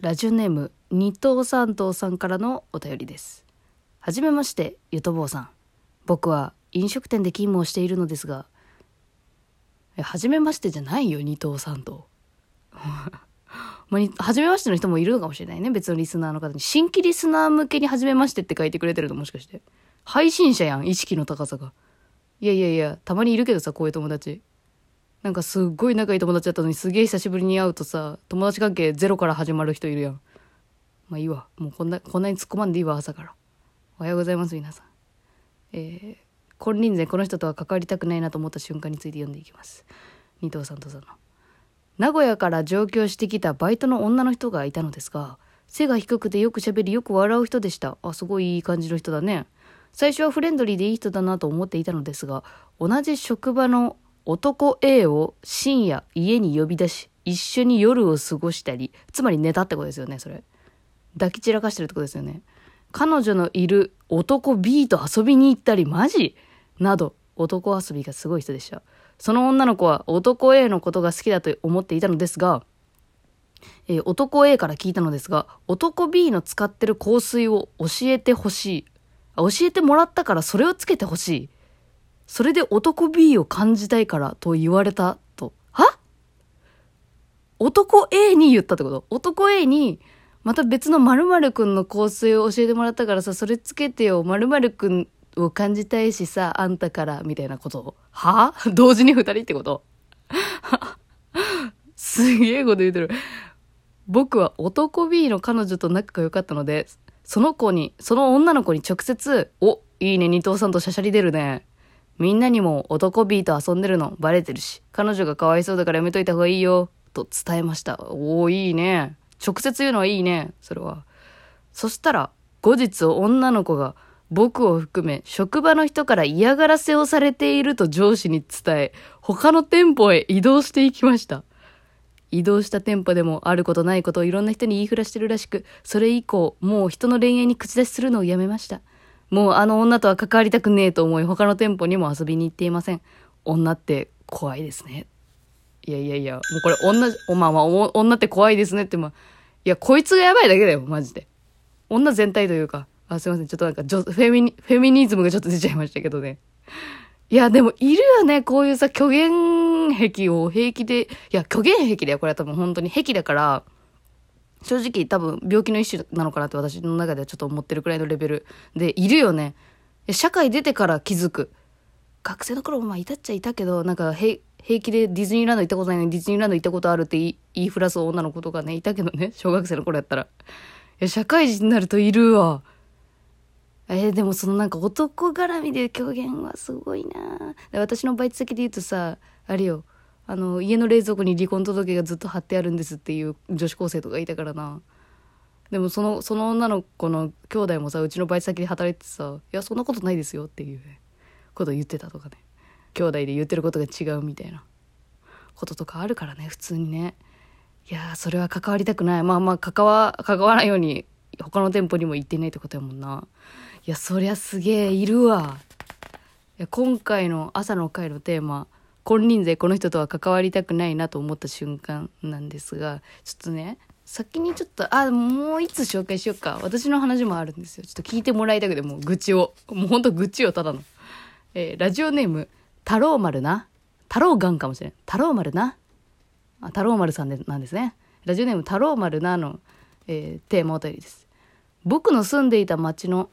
ラジオネーム二等三等さんからのお便りです。はじめましてゆとぼうさん。僕は飲食店で勤務をしているのですが。えはじめましてじゃないよ二等三等 まあ、に初めましての人もいるのかもしれないね。別のリスナーの方に。新規リスナー向けに初めましてって書いてくれてるのもしかして。配信者やん意識の高さが。いやいやいやたまにいるけどさこういう友達。なんかすっごい仲いい友達だったのにすげえ久しぶりに会うとさ友達関係ゼロから始まる人いるやん。まあいいわ。もうこんなこんなに突っ込まんでいいわ朝から。おはようございます皆さん。えー、金輪際この人とは関わりたくないなと思った瞬間について読んでいきます。二藤さんとさんの名古屋から上京してきたバイトの女の人がいたのですが背が低くてよく喋りよく笑う人でした。あすごいいい感じの人だね。最初はフレンドリーでいい人だなと思っていたのですが同じ職場の男 A を深夜家に呼び出し一緒に夜を過ごしたりつまり寝たってことですよねそれ。抱き散らかしてるってことですよね。彼女のいる男 B と遊びに行ったりマジ？など男遊びがすごい人でした。その女の子は男 A のことが好きだと思っていたのですが、えー、男 A から聞いたのですが男 B の使ってる香水を教えてほしい。教えてもらったからそれをつけてほしい。それで男 B を感じたいからと言われたと。は？男 A に言ったってこと？男 A に、また別の〇〇くんの香水を教えてもらったからさ、それつけてよ、〇〇くんを感じたいしさ、あんたから、みたいなことは？あ同時に二人ってこと？すげえこと言うてる。僕は男 B の彼女と仲が良かったので、その子に、その女の子に直接、お、いいね、二藤さんとしゃしゃり出るね。みんなにも男 B と遊んでるのバレてるし、彼女がかわいそうだからやめといた方がいいよ、と伝えました。おー、いいね。直接言うのはいいね。それは。そしたら、後日女の子が僕を含め職場の人から嫌がらせをされていると上司に伝え、他の店舗へ移動していきました。移動した店舗でもあることないことをいろんな人に言いふらしてるらしく、それ以降、もう人の恋愛に口出しするのをやめました。もうあの女とは関わりたくねえと思い他の店舗にも遊びに行っていません。女って怖いですね。いやいやいや、もうこれ女、おまあまあ、女って怖いですねってまあ、いや、こいつがやばいだけだよ、マジで。女全体というか、あ、すいません、ちょっとなんか、フェミニ、フェミニズムがちょっと出ちゃいましたけどね。いや、でもいるよね、こういうさ、虚言癖を平気で、いや、虚言癖だよ、これは多分本当に癖だから、正直多分病気の一種なのかなって私の中ではちょっと思ってるくらいのレベルでいるよね。社会出てから気づく。学生の頃もまあいたっちゃいたけど、なんか平気でディズニーランド行ったことないのにディズニーランド行ったことあるって言いふらす女の子とかね、いたけどね、小学生の頃やったら。いや、社会人になるといるわ。えー、でもそのなんか男絡みで狂言はすごいな私のバイト先で言うとさ、あれよ、あの、家の冷蔵庫に離婚届がずっと貼ってあるんですっていう女子高生とかいたからな。でもその、その女の子の兄弟もさ、うちのバイト先で働いてさ、いや、そんなことないですよっていうことを言ってたとかね。兄弟で言ってることが違うみたいなこととかあるからね、普通にね。いやそれは関わりたくない。まあまあ、関わ、関わらないように、他の店舗にも行ってないってことやもんな。いや、そりゃすげえ、いるわ。いや今回の朝の会のテーマ、金輪際この人とは関わりたくないなと思った瞬間なんですがちょっとね先にちょっとあもういつ紹介しようか。私の話もあるんですよ。ちょっと聞いてもらいたくてもう愚痴を。もうほんと愚痴をただの、えー、ラジオネーム太郎丸な。太郎ガンかもしれん。太郎丸な。あ太郎丸さんでなんですね。ラジオネーム太郎丸なの、えー、テーマお便りです。僕の住んでいた町の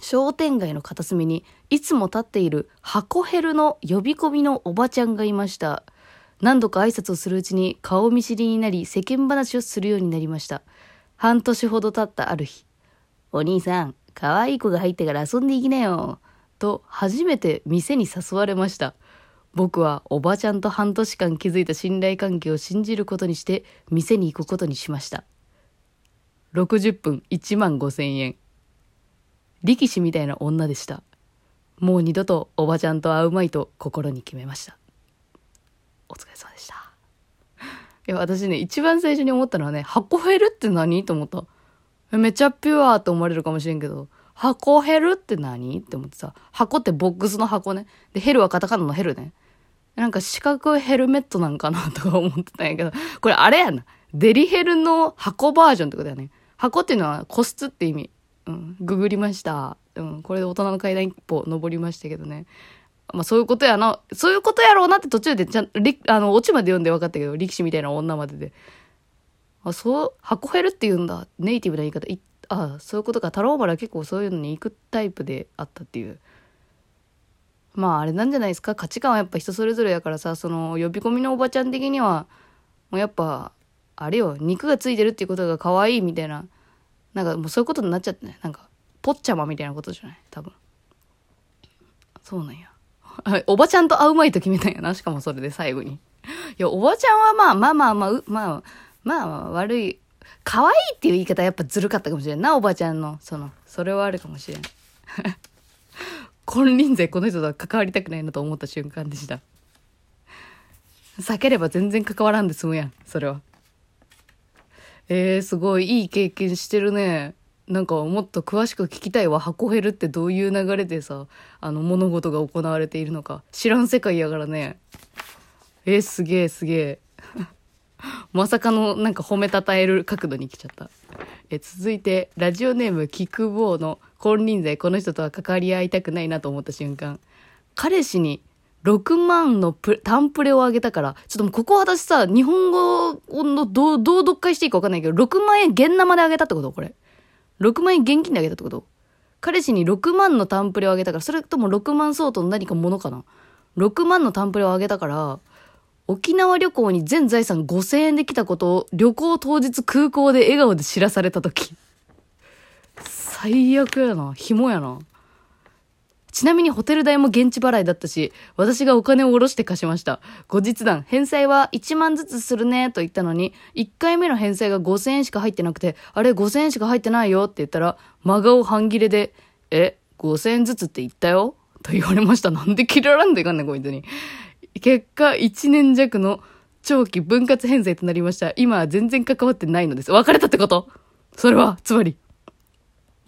商店街の片隅にいつも立っている箱ヘルの呼び込みのおばちゃんがいました。何度か挨拶をするうちに顔見知りになり世間話をするようになりました。半年ほど経ったある日、お兄さん、可愛い子が入ってから遊んでいきなよ。と初めて店に誘われました。僕はおばちゃんと半年間築いた信頼関係を信じることにして店に行くことにしました。60分1万5千円。力士みたいな女でした。もう二度とおばちゃんと会うまいと心に決めました。お疲れ様でした。いや、私ね、一番最初に思ったのはね、箱減るって何？と思った。めちゃピュアと思われるかもしれんけど、箱減るって何？って思ってさ、箱ってボックスの箱ね。で、ヘルはカタカナのヘルね。なんか四角ヘルメットなんかなとか思ってたんやけど、これあれやな。デリヘルの箱バージョンってことだよね。箱っていうのは個室って意味。うん。ググりました。うん。これで大人の階段一歩登りましたけどね。まあそういうことやな、そういうことやろうなって途中でちゃん、あの、オチまで読んで分かったけど、力士みたいな女までで。あ、そう、箱減るって言うんだ。ネイティブな言い方。いあそういうことか。太郎原結構そういうのに行くタイプであったっていう。まああれなんじゃないですか。価値観はやっぱ人それぞれやからさ、その呼び込みのおばちゃん的には、もうやっぱ、あれよ、肉がついてるっていうことが可愛いみたいな、なんかもうそういうことになっちゃって。なんか、ポッチャマみたいなことじゃない？多分。そうなんや。おばちゃんと会うまいと決めたんやな。しかもそれで最後に。いや、おばちゃんはまあまあまあまあ、まあ、まあ悪い。可愛いっていう言い方やっぱずるかったかもしれんな、おばちゃんの。その、それはあるかもしれん。金輪際この人とは関わりたくないなと思った瞬間でした。避ければ全然関わらんで済むやん、それは。えー、すごいいい経験してるね。なんかもっと詳しく聞きたいわ。箱減るってどういう流れでさ、あの物事が行われているのか。知らん世界やからね。えー、すげえすげえ。まさかのなんか褒めたたえる角度に来ちゃった。え続いて、ラジオネームキクボーの金輪際この人とは関わり合いたくないなと思った瞬間。彼氏に6万のプタンプレをあげたから、ちょっともうここ私さ、日本語のどう、どう読解していいかわかんないけど、6万円現生であげたってこと？これ。6万円現金であげたってこと？彼氏に6万のタンプレをあげたから、それとも6万相当の何かものかな ?6 万のタンプレをあげたから、沖縄旅行に全財産5000円で来たことを旅行当日空港で笑顔で知らされた時。最悪やな。紐やな。ちなみにホテル代も現地払いだったし、私がお金を下ろして貸しました。後日談、返済は1万ずつするねと言ったのに、1回目の返済が5000円しか入ってなくて、あれ5000円しか入ってないよって言ったら、真顔半切れで、え、5000円ずつって言ったよと言われました。なんで切ららんでいかんねん、こいつに。結果、1年弱の長期分割返済となりました。今は全然関わってないのです。別れたってこと？それは、つまり。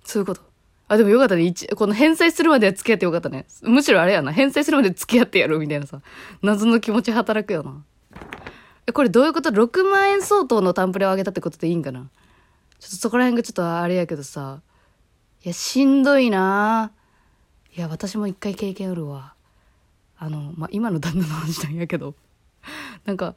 そういうこと。あ、でもよかったね。一、この返済するまでは付き合ってよかったね。むしろあれやな。返済するまで付き合ってやるみたいなさ。謎の気持ち働くよな。え、これどういうこと ?6 万円相当のタンプレをあげたってことでいいんかな？ちょっとそこら辺がちょっとあれやけどさ。いや、しんどいないや、私も一回経験あるわ。あの、まあ、今の旦那の話なんやけど。なんか、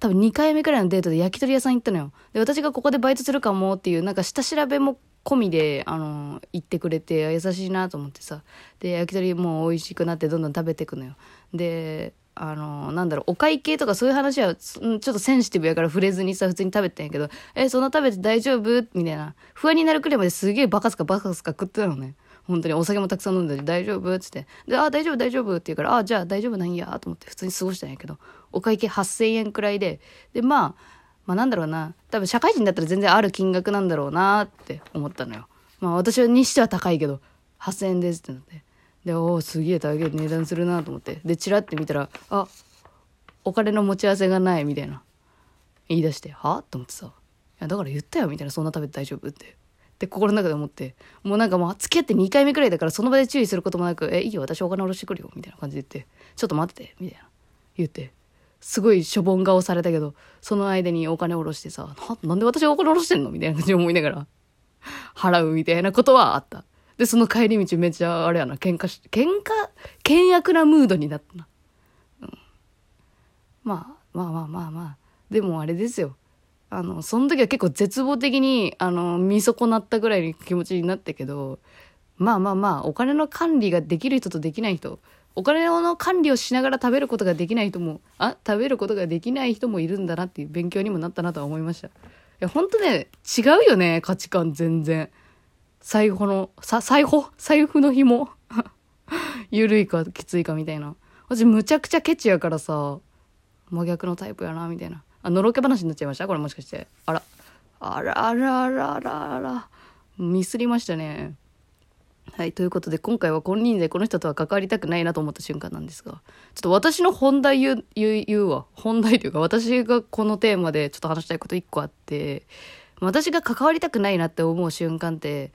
多分2回目くらいのデートで焼き鳥屋さん行ったのよ。で、私がここでバイトするかもっていう、なんか下調べも込みで、あの、言ってくれて、優しいなと思ってさ。で、焼き鳥も美味しくなってどんどん食べていくのよ。で、あの、なんだろう、お会計とかそういう話は、ちょっとセンシティブやから触れずにさ、普通に食べてんやけど、え、そんな食べて大丈夫？みたいな。不安になるくらいまですげえバカすかバカすか食ってたのね。本当にお酒もたくさん飲んで大丈夫？っつって。で、あ、大丈夫大丈夫って言うから、あ、じゃあ大丈夫なんやと思って普通に過ごしたんやけど、お会計8000円くらいで、で、まあ、まあなんだろうな、多分社会人だったら全然ある金額なんだろうなって思ったのよ。まあ私にしては高いけど、8000円ですってなって。で、おお、すげえ高い値段するなと思って。で、チラって見たら、あ、お金の持ち合わせがないみたいな。言い出して、はと思ってさ。いや、だから言ったよみたいな、そんな食べて大丈夫って。って心の中で思って、もうなんかもう付き合って2回目くらいだからその場で注意することもなく、え、いいよ、私お金下ろしてくるよ、みたいな感じで言って、ちょっと待ってて、みたいな。言って、すごいしょぼん顔されたけど、その間にお金下ろしてさ、ななんで私がお金下ろしてんのみたいな感じで思いながら。払うみたいなことはあった。で、その帰り道めっちゃ、あれやな、喧嘩し、喧嘩、険悪なムードになったな。うん。まあ、まあまあまあまあ。でもあれですよ。あの、その時は結構絶望的に、あの、見損なったぐらいの気持ちになったけど、まあまあまあ、お金の管理ができる人とできない人、お金の管理をしながら食べることができない人も、あ、食べることができない人もいるんだなっていう勉強にもなったなとは思いましたい。や、ほんとね、違うよね、価値観全然。財布の、さ、財布財布の紐 緩いかきついかみたいな。私むちゃくちゃケチやからさ、真逆のタイプやな、みたいな。あ、のろけ話になっちゃいました？これもしかして。あら。あらあらあらあらあら。ミスりましたね。はい。ということで、今回は金輪際この人とは関わりたくないなと思った瞬間なんですが、ちょっと私の本題言う、言う、言うわ。本題というか、私がこのテーマでちょっと話したいこと一個あって、私が関わりたくないなって思う瞬間って、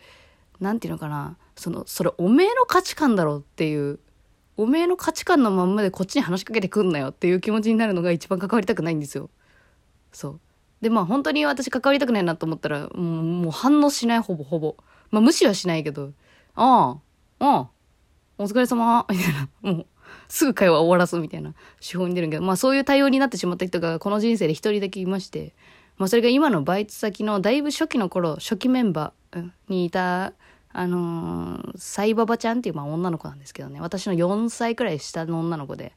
なんていうのかな。その、それおめえの価値観だろっていう、おめえの価値観のまんまでこっちに話しかけてくんなよっていう気持ちになるのが一番関わりたくないんですよ。そう。で、まあ本当に私関わりたくないなと思ったら、もうもう反応しない、ほぼほぼ。まあ無視はしないけど、ああ、ああ、お疲れ様、みたいな。もう、すぐ会話終わらすみたいな手法に出るけど、まあそういう対応になってしまった人がこの人生で一人だけいまして、まあそれが今のバイト先のだいぶ初期の頃、初期メンバーにいた、あのー、サイババちゃんっていうまあ女の子なんですけどね、私の4歳くらい下の女の子で、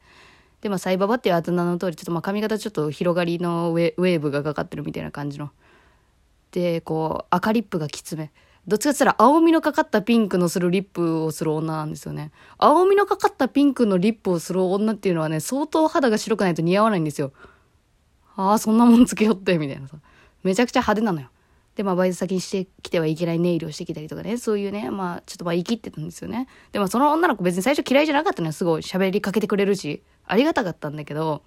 で、まあ、サイババっていうあだ名の通り、ちょっとまあ髪型ちょっと広がりのウェウェーブがかかってるみたいな感じの。で、こう、赤リップがきつめ。どっちかって言ったら青みのかかったピンクのするリップをする女なんですよね。青みのかかったピンクのリップをする女っていうのはね、相当肌が白くないと似合わないんですよ。ああ、そんなもんつけよって、みたいなさ。めちゃくちゃ派手なのよ。で、まあ、バイト先にしてきてはいけないネイルをしてきたりとかね、そういうね、まあ、ちょっとまあ、言い切ってたんですよね。でも、その女の子別に最初嫌いじゃなかったのよ。すごい喋りかけてくれるし、ありがたかったんだけど、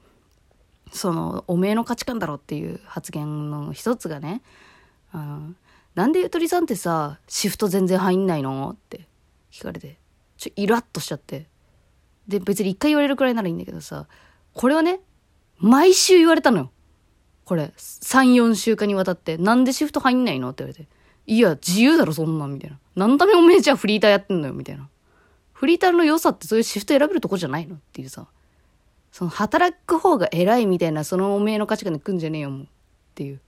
その、おめえの価値観だろっていう発言の一つがね、あの、なんでゆとりさんってさ、シフト全然入んないの？って聞かれて、ちょ、イラッとしちゃって。で、別に一回言われるくらいならいいんだけどさ、これはね、毎週言われたのよ。これ、3、4週間にわたって、なんでシフト入んないの？って言われて。いや、自由だろ、そんなん、みたいな。何のためおめえじゃフリーターやってんのよ、みたいな。フリーターの良さってそういうシフト選べるとこじゃないの？っていうさ。その、働く方が偉いみたいな、そのおめえの価値観で来んじゃねえよ、もう。っていう。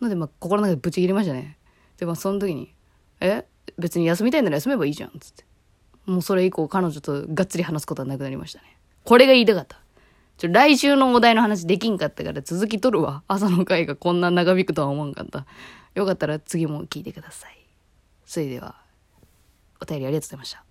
ので、まあ、心の中でブチ切れましたね。で、まあ、その時に、え別に休みたいなら休めばいいじゃん、つって。もうそれ以降、彼女とがっつり話すことはなくなりましたね。これが言いたかった。ちょ、来週のお題の話できんかったから続きとるわ。朝の回がこんな長引くとは思わんかった。よかったら次も聞いてください。それでは、お便りありがとうございました。